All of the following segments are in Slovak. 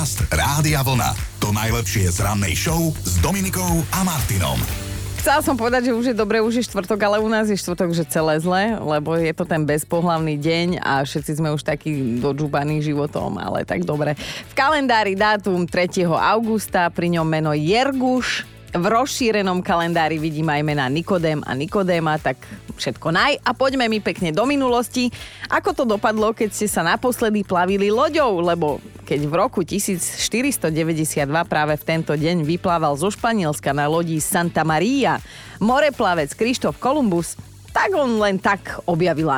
Podcast Rádia Vlna. To najlepšie z rannej show s Dominikou a Martinom. Chcela som povedať, že už je dobre, už je štvrtok, ale u nás je štvrtok, že celé zle, lebo je to ten bezpohlavný deň a všetci sme už takí dodžubaní životom, ale tak dobre. V kalendári dátum 3. augusta, pri ňom meno Jerguš, v rozšírenom kalendári vidím aj mená Nikodém a Nikodéma, tak všetko naj. A poďme mi pekne do minulosti. Ako to dopadlo, keď ste sa naposledy plavili loďou? Lebo keď v roku 1492 práve v tento deň vyplával zo Španielska na lodi Santa Maria moreplavec Krištof Kolumbus, tak on len tak objavil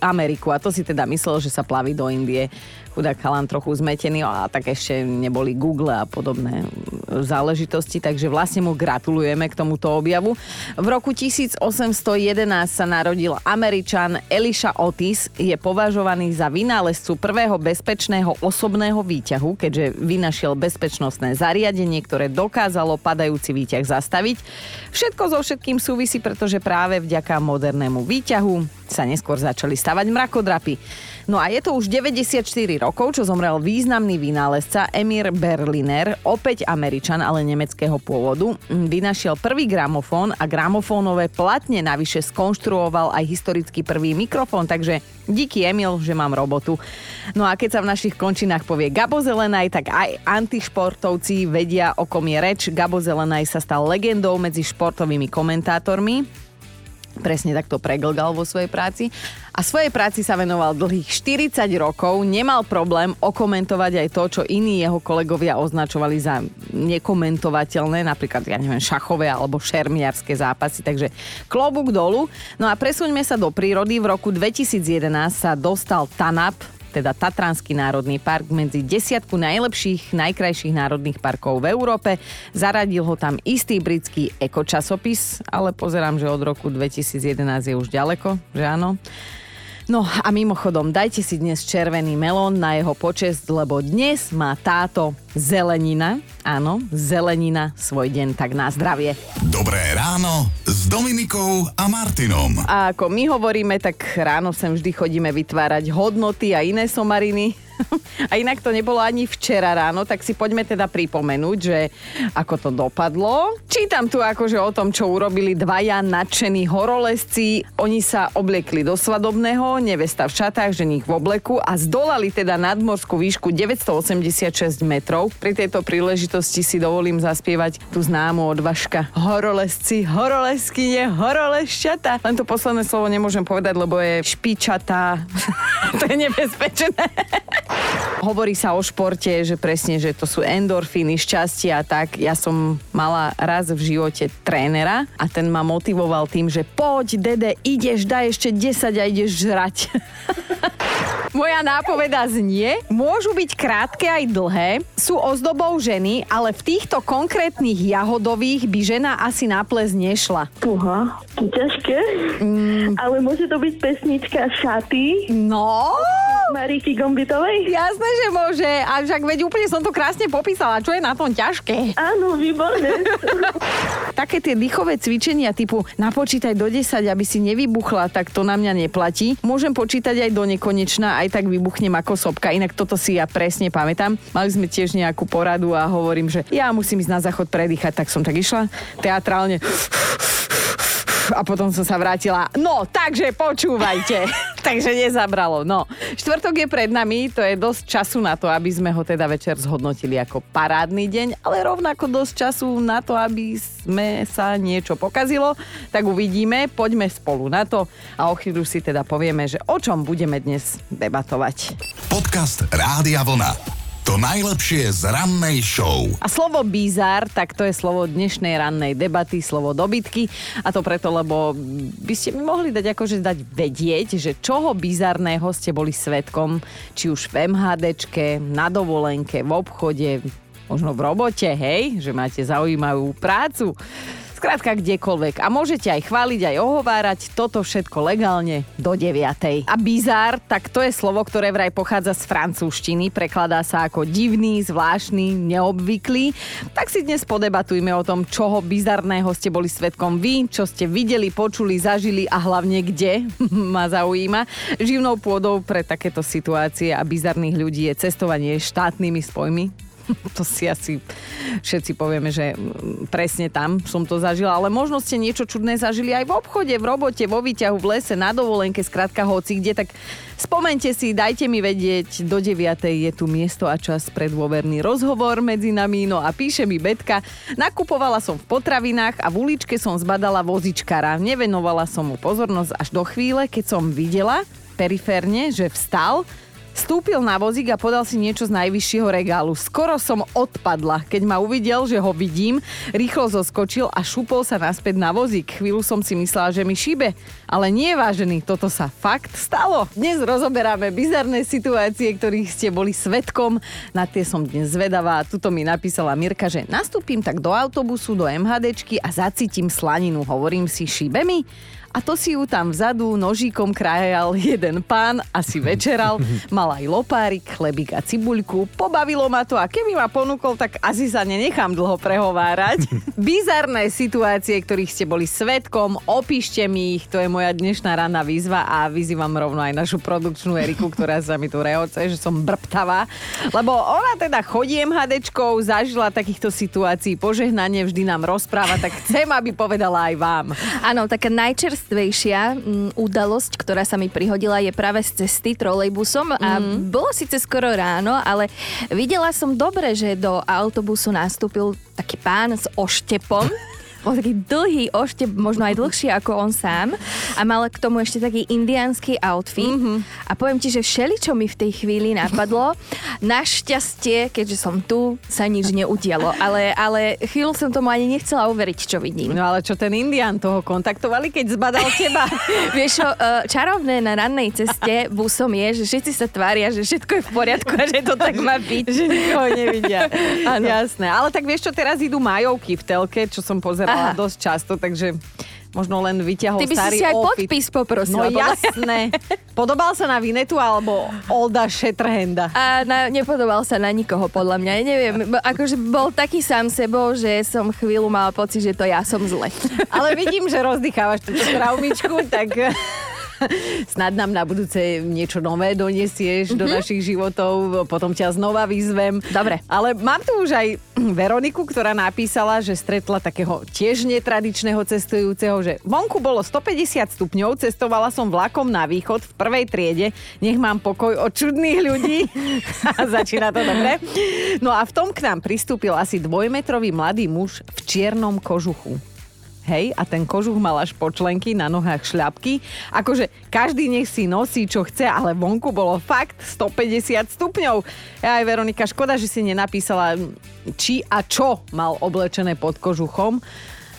Ameriku a to si teda myslel, že sa plaví do Indie chudák chalan trochu zmetený a tak ešte neboli Google a podobné záležitosti, takže vlastne mu gratulujeme k tomuto objavu. V roku 1811 sa narodil Američan Elisha Otis, je považovaný za vynálezcu prvého bezpečného osobného výťahu, keďže vynašiel bezpečnostné zariadenie, ktoré dokázalo padajúci výťah zastaviť. Všetko so všetkým súvisí, pretože práve vďaka modernému výťahu sa neskôr začali stavať mrakodrapy. No a je to už 94 rokov, čo zomrel významný vynálezca Emir Berliner, opäť Američan, ale nemeckého pôvodu. Vynašiel prvý gramofón a gramofónové platne navyše skonštruoval aj historicky prvý mikrofón, takže díky Emil, že mám robotu. No a keď sa v našich končinách povie Gabo Zelenaj, tak aj antišportovci vedia, o kom je reč. Gabo Zelenaj sa stal legendou medzi športovými komentátormi presne takto preglgal vo svojej práci. A svojej práci sa venoval dlhých 40 rokov, nemal problém okomentovať aj to, čo iní jeho kolegovia označovali za nekomentovateľné, napríklad, ja neviem, šachové alebo šermiarské zápasy, takže klobúk dolu. No a presuňme sa do prírody. V roku 2011 sa dostal TANAP, teda Tatranský národný park, medzi desiatku najlepších, najkrajších národných parkov v Európe. Zaradil ho tam istý britský ekočasopis, ale pozerám, že od roku 2011 je už ďaleko, že áno. No a mimochodom, dajte si dnes červený melón na jeho počest, lebo dnes má táto zelenina, áno, zelenina svoj deň, tak na zdravie. Dobré ráno s Dominikou a Martinom. A ako my hovoríme, tak ráno sem vždy chodíme vytvárať hodnoty a iné somariny a inak to nebolo ani včera ráno, tak si poďme teda pripomenúť, že ako to dopadlo. Čítam tu akože o tom, čo urobili dvaja nadšení horolesci. Oni sa obliekli do svadobného, nevesta v šatách, ženich v obleku a zdolali teda nadmorskú výšku 986 metrov. Pri tejto príležitosti si dovolím zaspievať tú známu od Vaška. Horolesci, horoleskyne, horolešťata. Len to posledné slovo nemôžem povedať, lebo je špičatá. to je nebezpečné. Hovorí sa o športe, že presne, že to sú endorfíny, šťastie a tak. Ja som mala raz v živote trénera a ten ma motivoval tým, že poď, dede, ideš, daj ešte 10 a ideš žrať. Moja nápoveda znie, môžu byť krátke aj dlhé, sú ozdobou ženy, ale v týchto konkrétnych jahodových by žena asi na ples nešla. Uha, to ťažké. Mm. Ale môže to byť pesnička Šaty. No, Mariky Gombitovej? Jasné, že môže. A však veď úplne som to krásne popísala. Čo je na tom ťažké? Áno, výborné. Také tie dýchové cvičenia typu napočítaj do 10, aby si nevybuchla, tak to na mňa neplatí. Môžem počítať aj do nekonečna, aj tak vybuchnem ako sopka. Inak toto si ja presne pamätám. Mali sme tiež nejakú poradu a hovorím, že ja musím ísť na záchod predýchať, tak som tak išla teatrálne a potom som sa vrátila. No, takže počúvajte. takže nezabralo. No, štvrtok je pred nami, to je dosť času na to, aby sme ho teda večer zhodnotili ako parádny deň, ale rovnako dosť času na to, aby sme sa niečo pokazilo. Tak uvidíme, poďme spolu na to a o chvíľu si teda povieme, že o čom budeme dnes debatovať. Podcast Rádia Vlna. To najlepšie z rannej show. A slovo bizár, tak to je slovo dnešnej rannej debaty, slovo dobytky. A to preto, lebo by ste mi mohli dať akože dať vedieť, že čoho bizarného ste boli svetkom, či už v MHDčke, na dovolenke, v obchode, možno v robote, hej, že máte zaujímavú prácu. Skrátka kdekoľvek. A môžete aj chváliť, aj ohovárať. Toto všetko legálne do 9. A bizár, tak to je slovo, ktoré vraj pochádza z francúzštiny. Prekladá sa ako divný, zvláštny, neobvyklý. Tak si dnes podebatujme o tom, čoho bizarného ste boli svetkom vy, čo ste videli, počuli, zažili a hlavne kde. Ma zaujíma. Živnou pôdou pre takéto situácie a bizarných ľudí je cestovanie štátnymi spojmi to si asi všetci povieme, že mm, presne tam som to zažila, ale možno ste niečo čudné zažili aj v obchode, v robote, vo výťahu, v lese, na dovolenke, skrátka hoci kde, tak spomente si, dajte mi vedieť, do 9. je tu miesto a čas pre dôverný rozhovor medzi nami, no a píše mi Betka, nakupovala som v potravinách a v uličke som zbadala vozičkara, nevenovala som mu pozornosť až do chvíle, keď som videla periférne, že vstal, Stúpil na vozík a podal si niečo z najvyššieho regálu. Skoro som odpadla, keď ma uvidel, že ho vidím, rýchlo zoskočil a šupol sa naspäť na vozík. Chvíľu som si myslela, že mi šíbe, ale nie vážený, toto sa fakt stalo. Dnes rozoberáme bizarné situácie, ktorých ste boli svetkom. Na tie som dnes zvedavá. Tuto mi napísala Mirka, že nastúpim tak do autobusu, do MHDčky a zacítim slaninu. Hovorím si, šíbe mi? A to si ju tam vzadu nožíkom krajal jeden pán, asi večeral, mal aj lopárik, chlebík a cibuľku. Pobavilo ma to a keby ma ponúkol, tak asi sa nenechám dlho prehovárať. Bizarné situácie, ktorých ste boli svetkom, opíšte mi ich, to je moja dnešná ranná výzva a vyzývam rovno aj našu produkčnú Eriku, ktorá sa mi tu rehoce, že som brbtavá, lebo ona teda chodí MHDčkou, zažila takýchto situácií, požehnanie vždy nám rozpráva, tak chcem, aby povedala aj vám. Áno, taká najčer najčerstvejšia m, udalosť, ktorá sa mi prihodila, je práve z cesty trolejbusom a mm. bolo síce skoro ráno, ale videla som dobre, že do autobusu nastúpil taký pán s oštepom. bol taký dlhý oštep, možno aj dlhší ako on sám a mal k tomu ešte taký indiánsky outfit mm-hmm. a poviem ti, že všeli, čo mi v tej chvíli napadlo, našťastie, keďže som tu, sa nič neudialo, ale, ale chvíľu som tomu ani nechcela uveriť, čo vidím. No ale čo ten indián, toho kontaktovali, keď zbadal teba? Vieš čo, e, čarovné na rannej ceste busom je, že všetci sa tvária, že všetko je v poriadku a že to tak má byť. že nikoho nevidia. Ano. Jasné, ale tak vieš čo, teraz idú majovky v telke, čo som pozerala Aha. dosť často, takže možno len vyťahol Ty by starý si si aj opit. podpis poprosila. No jasné. Podobal sa na Vinetu alebo Olda Shatterhanda? A na, nepodobal sa na nikoho, podľa mňa. Ja neviem, akože bol taký sám sebou, že som chvíľu mala pocit, že to ja som zle. Ale vidím, že rozdýchávaš túto traumičku, tak snad nám na budúce niečo nové donesieš mm-hmm. do mhm. našich životov, potom ťa znova vyzvem. Dobre. Ale mám tu už aj Veroniku, ktorá napísala, že stretla takého tiež netradičného cestujúceho, že vonku bolo 150 stupňov, cestovala som vlakom na východ v prvej triede, nech mám pokoj od čudných ľudí. Začína to dobre. No a v tom k nám pristúpil asi dvojmetrový mladý muž v čiernom kožuchu hej, a ten kožuch mal až počlenky, na nohách šľapky. Akože každý nech si nosí, čo chce, ale vonku bolo fakt 150 stupňov. Ja aj Veronika, škoda, že si nenapísala, či a čo mal oblečené pod kožuchom.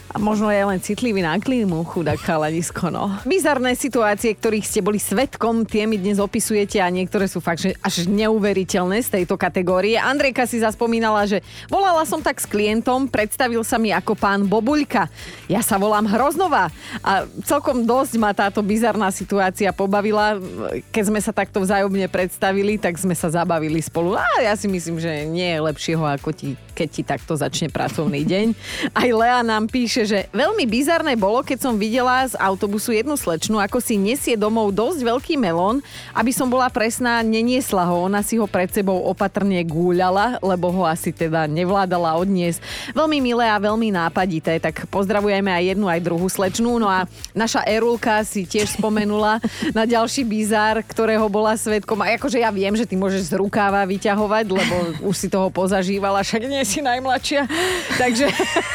A možno je len citlivý na klímu, chudák chalanisko, no. Bizarné situácie, ktorých ste boli svetkom, tie mi dnes opisujete a niektoré sú fakt že až neuveriteľné z tejto kategórie. Andrejka si zaspomínala, že volala som tak s klientom, predstavil sa mi ako pán Bobuľka. Ja sa volám Hroznová a celkom dosť ma táto bizarná situácia pobavila. Keď sme sa takto vzájomne predstavili, tak sme sa zabavili spolu. A ja si myslím, že nie je lepšieho ako ti, keď ti takto začne pracovný deň. Aj Lea nám píše, že veľmi bizarné bolo, keď som videla z autobusu jednu slečnu, ako si nesie domov dosť veľký melón, aby som bola presná, neniesla ho, ona si ho pred sebou opatrne gúľala, lebo ho asi teda nevládala odniesť. Veľmi milé a veľmi nápadité, tak pozdravujeme aj jednu, aj druhú slečnú. No a naša Erulka si tiež spomenula na ďalší bizár, ktorého bola svetkom. A akože ja viem, že ty môžeš z rukáva vyťahovať, lebo už si toho pozažívala, však nie si najmladšia. Takže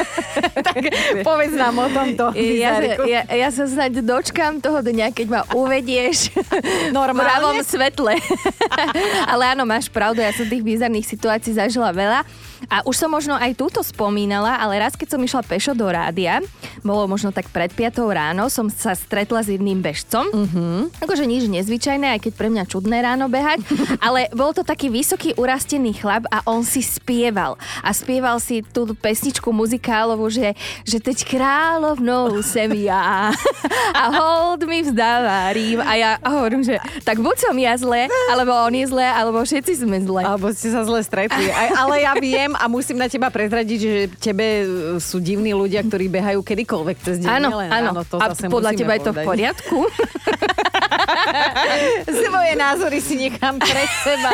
tak Povedz nám o tomto. Ja, ja, ja sa snáď dočkám toho dňa, keď ma uvedieš Normálne? v pravom svetle. Ale áno, máš pravdu, ja som tých bizarných situácií zažila veľa. A už som možno aj túto spomínala, ale raz, keď som išla pešo do rádia, bolo možno tak pred 5 ráno, som sa stretla s jedným bežcom. Uh-huh. Akože nič nezvyčajné, aj keď pre mňa čudné ráno behať, ale bol to taký vysoký urastený chlap a on si spieval. A spieval si tú pesničku muzikálovú, že, že teď královnou sem ja a hold mi vzdáva Rím. A ja hovorím, že tak buď som ja zle, alebo on je zle, alebo všetci sme zle. Alebo ste sa zle stretli. Aj, ale ja viem a musím na teba prezradiť, že tebe sú divní ľudia, ktorí behajú kedykoľvek cez deň. Áno, áno. áno to a podľa teba povedať. je to v poriadku? Svoje názory si nechám pre seba.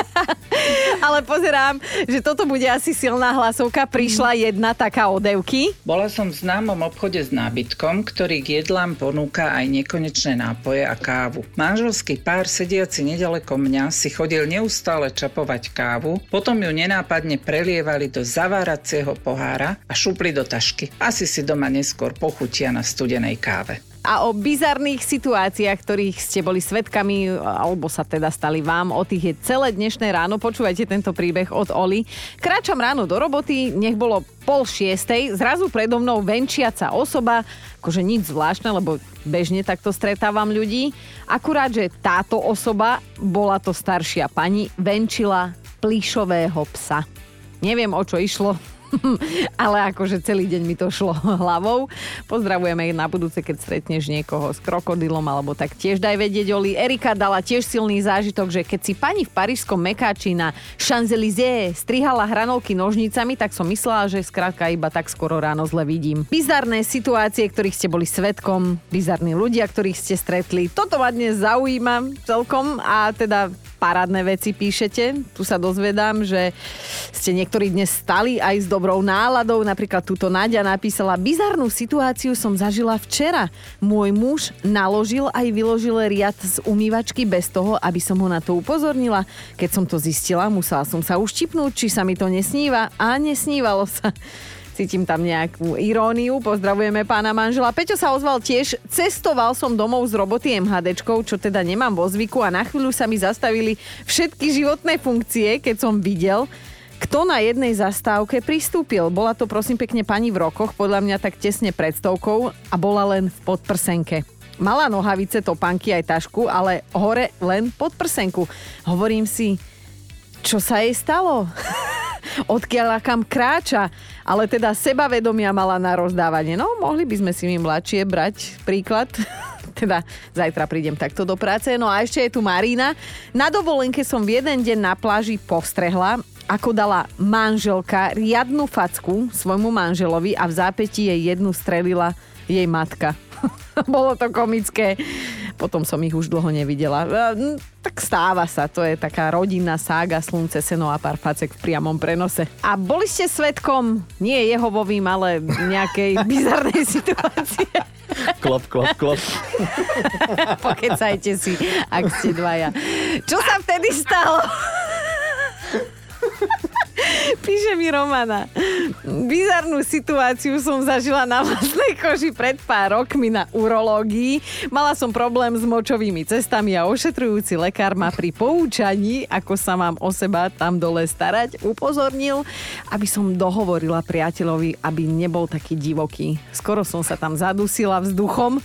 Ale pozerám, že toto bude asi silná hlasovka. Prišla jedna taká odevky. Bola som v známom obchode s nábytkom, ktorý k jedlám ponúka aj nekonečné nápoje a kávu. Manželský pár sediaci nedaleko mňa si chodil neustále čapovať kávu, potom ju nenápadne prelievali do zaváracieho pohára a šupli do tašky. Asi si doma neskôr pochutia na studenej káve a o bizarných situáciách, ktorých ste boli svetkami, alebo sa teda stali vám, o tých je celé dnešné ráno. Počúvajte tento príbeh od Oli. Kráčam ráno do roboty, nech bolo pol šiestej, zrazu predo mnou venčiaca osoba, akože nič zvláštne, lebo bežne takto stretávam ľudí. Akurát, že táto osoba, bola to staršia pani, venčila plišového psa. Neviem, o čo išlo, ale akože celý deň mi to šlo hlavou. Pozdravujeme na budúce, keď stretneš niekoho s krokodilom alebo tak tiež daj vedieť Oli. Erika dala tiež silný zážitok, že keď si pani v parížskom Mekáči na Champs-Élysées strihala hranolky nožnicami, tak som myslela, že skrátka iba tak skoro ráno zle vidím. Bizarné situácie, ktorých ste boli svetkom, bizarní ľudia, ktorých ste stretli. Toto ma dnes zaujíma celkom a teda parádne veci píšete. Tu sa dozvedám, že ste niektorí dnes stali aj s dobrou náladou. Napríklad túto Nadia napísala, bizarnú situáciu som zažila včera. Môj muž naložil aj vyložil riad z umývačky bez toho, aby som ho na to upozornila. Keď som to zistila, musela som sa uštipnúť, či sa mi to nesníva a nesnívalo sa cítim tam nejakú iróniu. Pozdravujeme pána manžela. Peťo sa ozval tiež. Cestoval som domov z roboty MHDčkou, čo teda nemám vo zvyku a na chvíľu sa mi zastavili všetky životné funkcie, keď som videl, kto na jednej zastávke pristúpil. Bola to prosím pekne pani v rokoch, podľa mňa tak tesne pred stovkou a bola len v podprsenke. Mala nohavice, topánky aj tašku, ale hore len pod prsenku. Hovorím si, čo sa jej stalo? odkiaľ kam kráča. Ale teda sebavedomia mala na rozdávanie. No, mohli by sme si my mladšie brať príklad. teda zajtra prídem takto do práce. No a ešte je tu Marina. Na dovolenke som v jeden deň na pláži postrehla, ako dala manželka riadnu facku svojmu manželovi a v zápäti jej jednu strelila jej matka. Bolo to komické. Potom som ich už dlho nevidela. E, tak stáva sa, to je taká rodinná sága Slunce, Seno a pár facek v priamom prenose. A boli ste svetkom, nie Jehovovým, ale nejakej bizarnej situácie? Klop, klop, klop. Pokecajte si, ak ste dvaja. Čo sa vtedy stalo? Píše mi Romana. Bizarnú situáciu som zažila na vlastnej koži pred pár rokmi na urológii. Mala som problém s močovými cestami a ošetrujúci lekár ma pri poučaní, ako sa mám o seba tam dole starať, upozornil, aby som dohovorila priateľovi, aby nebol taký divoký. Skoro som sa tam zadusila vzduchom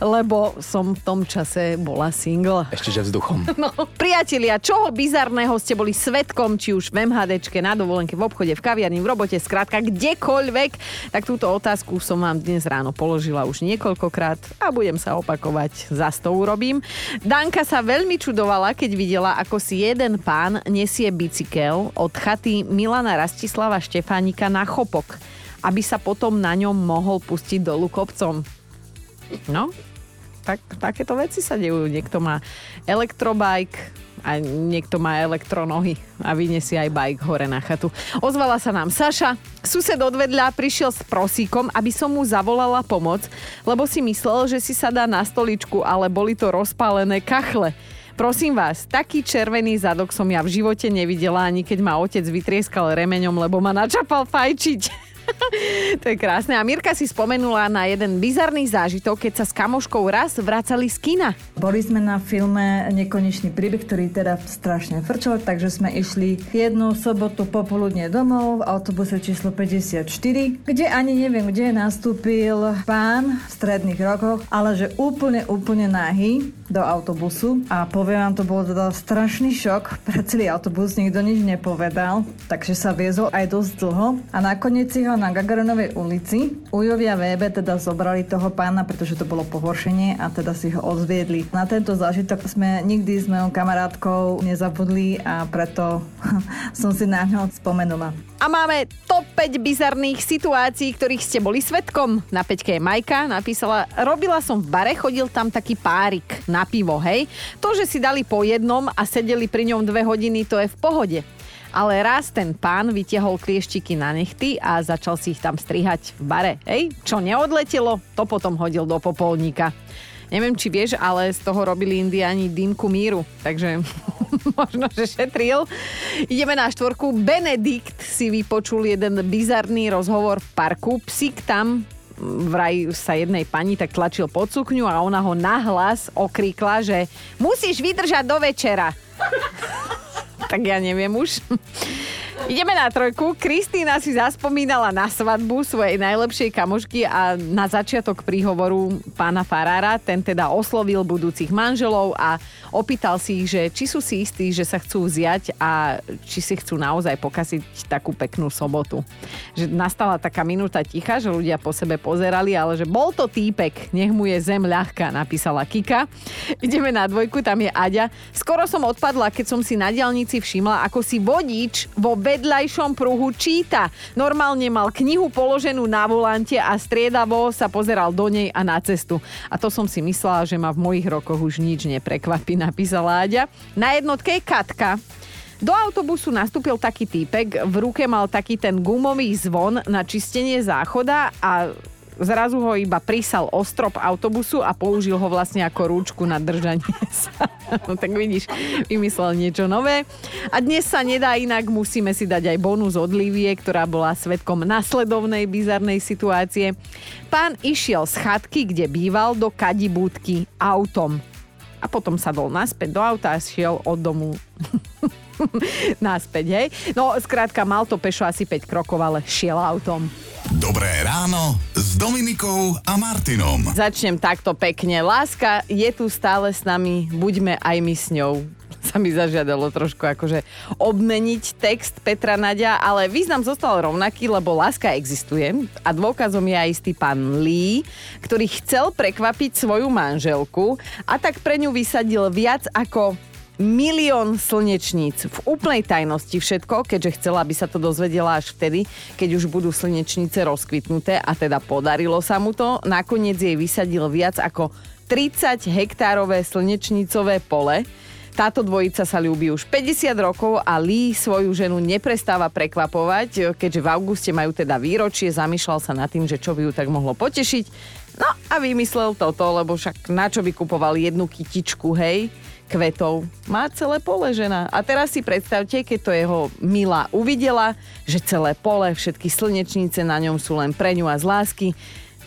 lebo som v tom čase bola single. Ešte že vzduchom. No, priatelia, čoho bizarného ste boli svetkom, či už v MHDčke, na dovolenke, v obchode, v kaviarni, v robote, skrátka kdekoľvek, tak túto otázku som vám dnes ráno položila už niekoľkokrát a budem sa opakovať, za to urobím. Danka sa veľmi čudovala, keď videla, ako si jeden pán nesie bicykel od chaty Milana Rastislava Štefánika na chopok aby sa potom na ňom mohol pustiť dolu kopcom. No, tak, takéto veci sa dejú. Niekto má elektrobike, a niekto má elektronohy a vyniesie aj bike hore na chatu. Ozvala sa nám Saša. Sused odvedľa prišiel s prosíkom, aby som mu zavolala pomoc, lebo si myslel, že si sa dá na stoličku, ale boli to rozpálené kachle. Prosím vás, taký červený zadok som ja v živote nevidela, ani keď ma otec vytrieskal remeňom, lebo ma načapal fajčiť. to je krásne. A Mirka si spomenula na jeden bizarný zážitok, keď sa s kamoškou raz vracali z kina. Boli sme na filme Nekonečný príbeh, ktorý teda strašne frčol, takže sme išli jednu sobotu popoludne domov v autobuse číslo 54, kde ani neviem, kde nastúpil pán v stredných rokoch, ale že úplne, úplne nahý do autobusu a poviem vám, to bol teda strašný šok pre celý autobus, nikto nič nepovedal, takže sa viezol aj dosť dlho a nakoniec si ho na Gagarinovej ulici. Ujovia VB teda zobrali toho pána, pretože to bolo pohoršenie a teda si ho odviedli. Na tento zážitok sme nikdy s mojou kamarátkou nezabudli a preto som si na ňo spomenula. A máme top 5 bizarných situácií, ktorých ste boli svetkom. Na peťke je Majka, napísala, robila som v bare, chodil tam taký párik na pivo, hej. To, že si dali po jednom a sedeli pri ňom dve hodiny, to je v pohode ale raz ten pán vytiahol klieštiky na nechty a začal si ich tam strihať v bare. Hej, čo neodletelo, to potom hodil do popolníka. Neviem, či vieš, ale z toho robili indiani dýmku míru, takže možno, že šetril. Ideme na štvorku. Benedikt si vypočul jeden bizarný rozhovor v parku. Psík tam vraj sa jednej pani tak tlačil pod sukňu a ona ho nahlas okríkla, že musíš vydržať do večera tak ja neviem už. Ideme na trojku. Kristýna si zaspomínala na svadbu svojej najlepšej kamošky a na začiatok príhovoru pána Farára, ten teda oslovil budúcich manželov a opýtal si ich, že či sú si istí, že sa chcú vziať a či si chcú naozaj pokaziť takú peknú sobotu. Že nastala taká minúta ticha, že ľudia po sebe pozerali, ale že bol to týpek, nech mu je zem ľahká, napísala Kika. Ideme na dvojku, tam je Aďa. Skoro som odpadla, keď som si na diálnici všimla, ako si vodič vo vedľajšom pruhu číta. Normálne mal knihu položenú na volante a striedavo sa pozeral do nej a na cestu. A to som si myslela, že ma v mojich rokoch už nič neprekvapí, napísala Áďa. Na jednotke je Katka. Do autobusu nastúpil taký týpek, v ruke mal taký ten gumový zvon na čistenie záchoda a zrazu ho iba prísal o strop autobusu a použil ho vlastne ako rúčku na držanie sa. No tak vidíš, vymyslel niečo nové. A dnes sa nedá inak, musíme si dať aj bonus od Livie, ktorá bola svetkom nasledovnej bizarnej situácie. Pán išiel z chatky, kde býval, do kadibúdky autom. A potom sa dol naspäť do auta a šiel od domu naspäť, hej. No, skrátka, mal to pešo asi 5 krokov, ale šiel autom. Dobré ráno Dominikou a Martinom. Začnem takto pekne. Láska je tu stále s nami, buďme aj my s ňou sa mi zažiadalo trošku akože obmeniť text Petra Nadia, ale význam zostal rovnaký, lebo láska existuje a dôkazom je aj istý pán Lee, ktorý chcel prekvapiť svoju manželku a tak pre ňu vysadil viac ako milión slnečníc v úplnej tajnosti všetko, keďže chcela, aby sa to dozvedela až vtedy, keď už budú slnečnice rozkvitnuté a teda podarilo sa mu to. Nakoniec jej vysadil viac ako 30 hektárové slnečnicové pole. Táto dvojica sa ľúbi už 50 rokov a Lee svoju ženu neprestáva prekvapovať, keďže v auguste majú teda výročie, zamýšľal sa nad tým, že čo by ju tak mohlo potešiť. No a vymyslel toto, lebo však na čo by kupoval jednu kytičku, hej? Kvetov. Má celé pole žena. A teraz si predstavte, keď to jeho milá uvidela, že celé pole, všetky slnečnice na ňom sú len pre ňu a z lásky,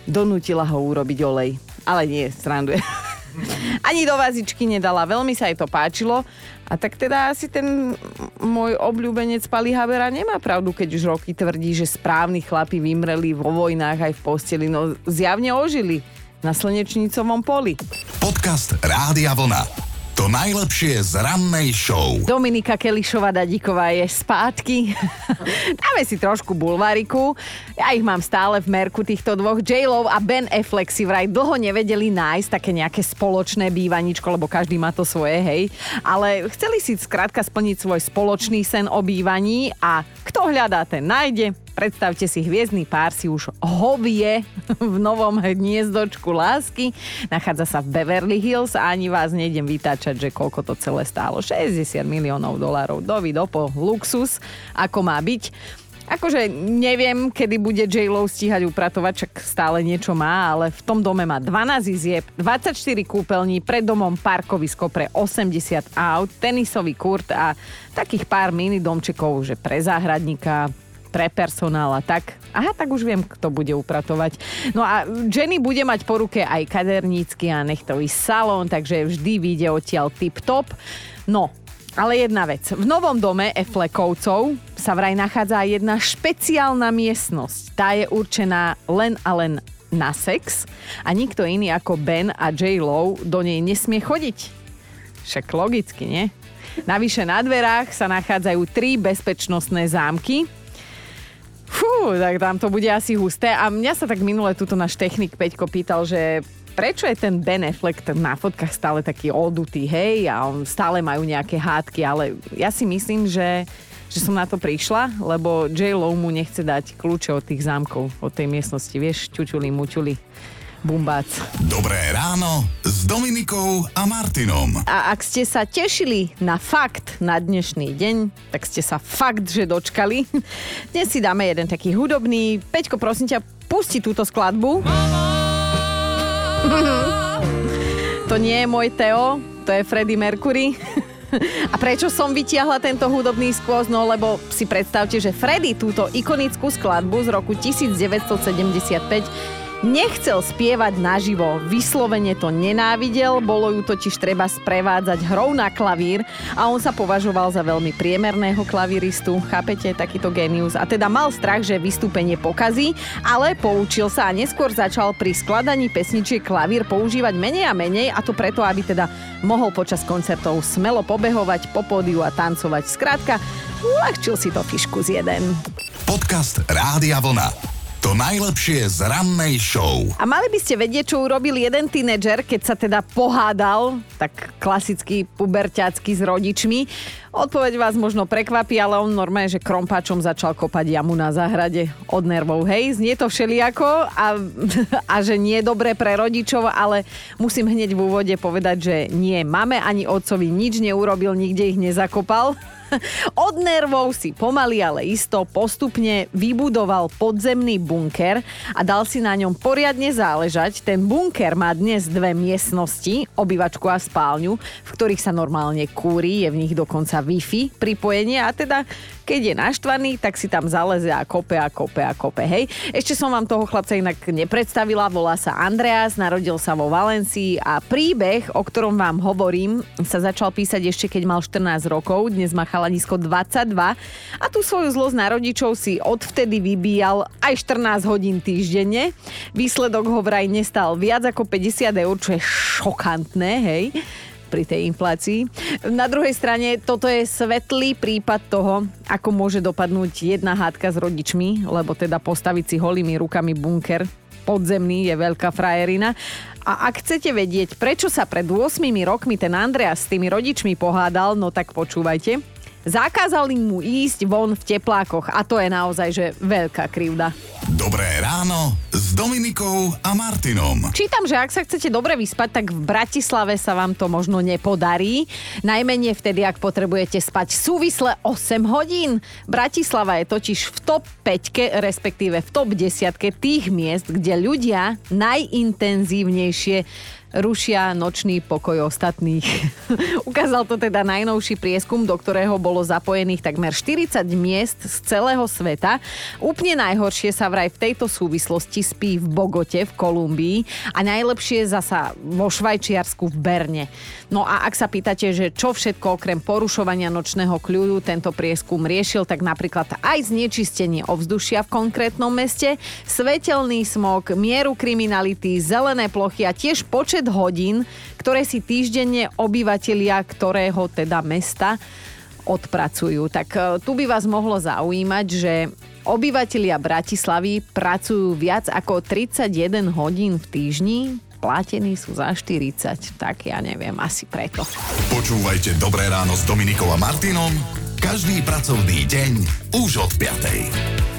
donútila ho urobiť olej. Ale nie, stranduje. Ani do vazičky nedala, veľmi sa jej to páčilo. A tak teda asi ten môj obľúbenec Pali Habera nemá pravdu, keď už roky tvrdí, že správni chlapi vymreli vo vojnách aj v posteli. No zjavne ožili na slnečnicovom poli. Podcast Rádia Vlna. To najlepšie z rannej show. Dominika Kelišová Dadíková je spátky. Dáme si trošku bulváriku. Ja ich mám stále v merku týchto dvoch. j a Ben Affleck si vraj dlho nevedeli nájsť také nejaké spoločné bývaničko, lebo každý má to svoje, hej. Ale chceli si skrátka splniť svoj spoločný sen o bývaní a kto hľadá, ten nájde. Predstavte si, hviezdny pár si už hovie v novom hniezdočku lásky. Nachádza sa v Beverly Hills a ani vás nejdem vytáčať, že koľko to celé stálo. 60 miliónov dolárov. Dovi dopo luxus, ako má byť. Akože neviem, kedy bude j stíhať upratovať, čak stále niečo má, ale v tom dome má 12 izieb, 24 kúpeľní, pred domom parkovisko pre 80 aut, tenisový kurt a takých pár mini domčekov, že pre záhradníka, pre personál a tak. Aha, tak už viem, kto bude upratovať. No a Jenny bude mať po ruke aj kadernícky a nechtový salón, takže vždy vyjde odtiaľ tip-top. No, ale jedna vec. V novom dome Eflekovcov sa vraj nachádza jedna špeciálna miestnosť. Tá je určená len a len na sex a nikto iný ako Ben a J. Lo do nej nesmie chodiť. Však logicky, nie? Navyše na dverách sa nachádzajú tri bezpečnostné zámky, Fú, tak tam to bude asi husté. A mňa sa tak minule tuto náš technik Peťko pýtal, že prečo je ten Ben Affleck na fotkách stále taký odutý, hej, a on stále majú nejaké hádky, ale ja si myslím, že že som na to prišla, lebo J. Lo mu nechce dať kľúče od tých zámkov, od tej miestnosti, vieš, čučuli, mučuli. Bumbác. Dobré ráno s Dominikou a Martinom. A ak ste sa tešili na fakt na dnešný deň, tak ste sa fakt, že dočkali. Dnes si dáme jeden taký hudobný. Peťko, prosím ťa, pusti túto skladbu. to nie je môj Teo, to je Freddie Mercury. A prečo som vytiahla tento hudobný skôz? No lebo si predstavte, že Freddy túto ikonickú skladbu z roku 1975 Nechcel spievať naživo, vyslovene to nenávidel, bolo ju totiž treba sprevádzať hrou na klavír a on sa považoval za veľmi priemerného klavíristu, chápete, takýto genius. A teda mal strach, že vystúpenie pokazí, ale poučil sa a neskôr začal pri skladaní pesničiek klavír používať menej a menej a to preto, aby teda mohol počas koncertov smelo pobehovať po pódiu a tancovať. Skrátka, uľahčil si to fišku z jeden. Podcast Rádia Vlna. To najlepšie z rannej show. A mali by ste vedieť, čo urobil jeden tínedžer, keď sa teda pohádal, tak klasicky puberťacky s rodičmi. Odpoveď vás možno prekvapí, ale on normálne, že krompáčom začal kopať jamu na záhrade od nervov. Hej, znie to všelijako a, a že nie je dobré pre rodičov, ale musím hneď v úvode povedať, že nie máme ani otcovi nič neurobil, nikde ich nezakopal. Od nervov si pomaly, ale isto postupne vybudoval podzemný bunker a dal si na ňom poriadne záležať. Ten bunker má dnes dve miestnosti, obývačku a spálňu, v ktorých sa normálne kúri, je v nich dokonca Wi-Fi pripojenie a teda keď je naštvaný, tak si tam zaleze a kope a kope a kope, hej. Ešte som vám toho chlapca inak nepredstavila, volá sa Andreas, narodil sa vo Valencii a príbeh, o ktorom vám hovorím, sa začal písať ešte keď mal 14 rokov, dnes má chalanisko 22 a tú svoju zlosť na rodičov si odvtedy vybíjal aj 14 hodín týždenne. Výsledok ho vraj nestal viac ako 50 eur, čo je šokantné, hej pri tej inflácii. Na druhej strane, toto je svetlý prípad toho, ako môže dopadnúť jedna hádka s rodičmi, lebo teda postaviť si holými rukami bunker podzemný je veľká frajerina. A ak chcete vedieť, prečo sa pred 8 rokmi ten Andreas s tými rodičmi pohádal, no tak počúvajte. Zakázali mu ísť von v teplákoch a to je naozaj že veľká krivda. Dobré ráno s Dominikou a Martinom. Čítam, že ak sa chcete dobre vyspať, tak v Bratislave sa vám to možno nepodarí. Najmenej vtedy, ak potrebujete spať súvisle 8 hodín. Bratislava je totiž v top 5, respektíve v top 10 tých miest, kde ľudia najintenzívnejšie rušia nočný pokoj ostatných. Ukázal to teda najnovší prieskum, do ktorého bolo zapojených takmer 40 miest z celého sveta. Úplne najhoršie sa vraj v tejto súvislosti spí v Bogote v Kolumbii a najlepšie zasa vo Švajčiarsku v Berne. No a ak sa pýtate, že čo všetko okrem porušovania nočného kľudu tento prieskum riešil, tak napríklad aj znečistenie ovzdušia v konkrétnom meste, svetelný smog, mieru kriminality, zelené plochy a tiež počet počet hodín, ktoré si týždenne obyvatelia ktorého teda mesta odpracujú. Tak e, tu by vás mohlo zaujímať, že obyvatelia Bratislavy pracujú viac ako 31 hodín v týždni, platení sú za 40, tak ja neviem, asi preto. Počúvajte Dobré ráno s Dominikom a Martinom každý pracovný deň už od 5.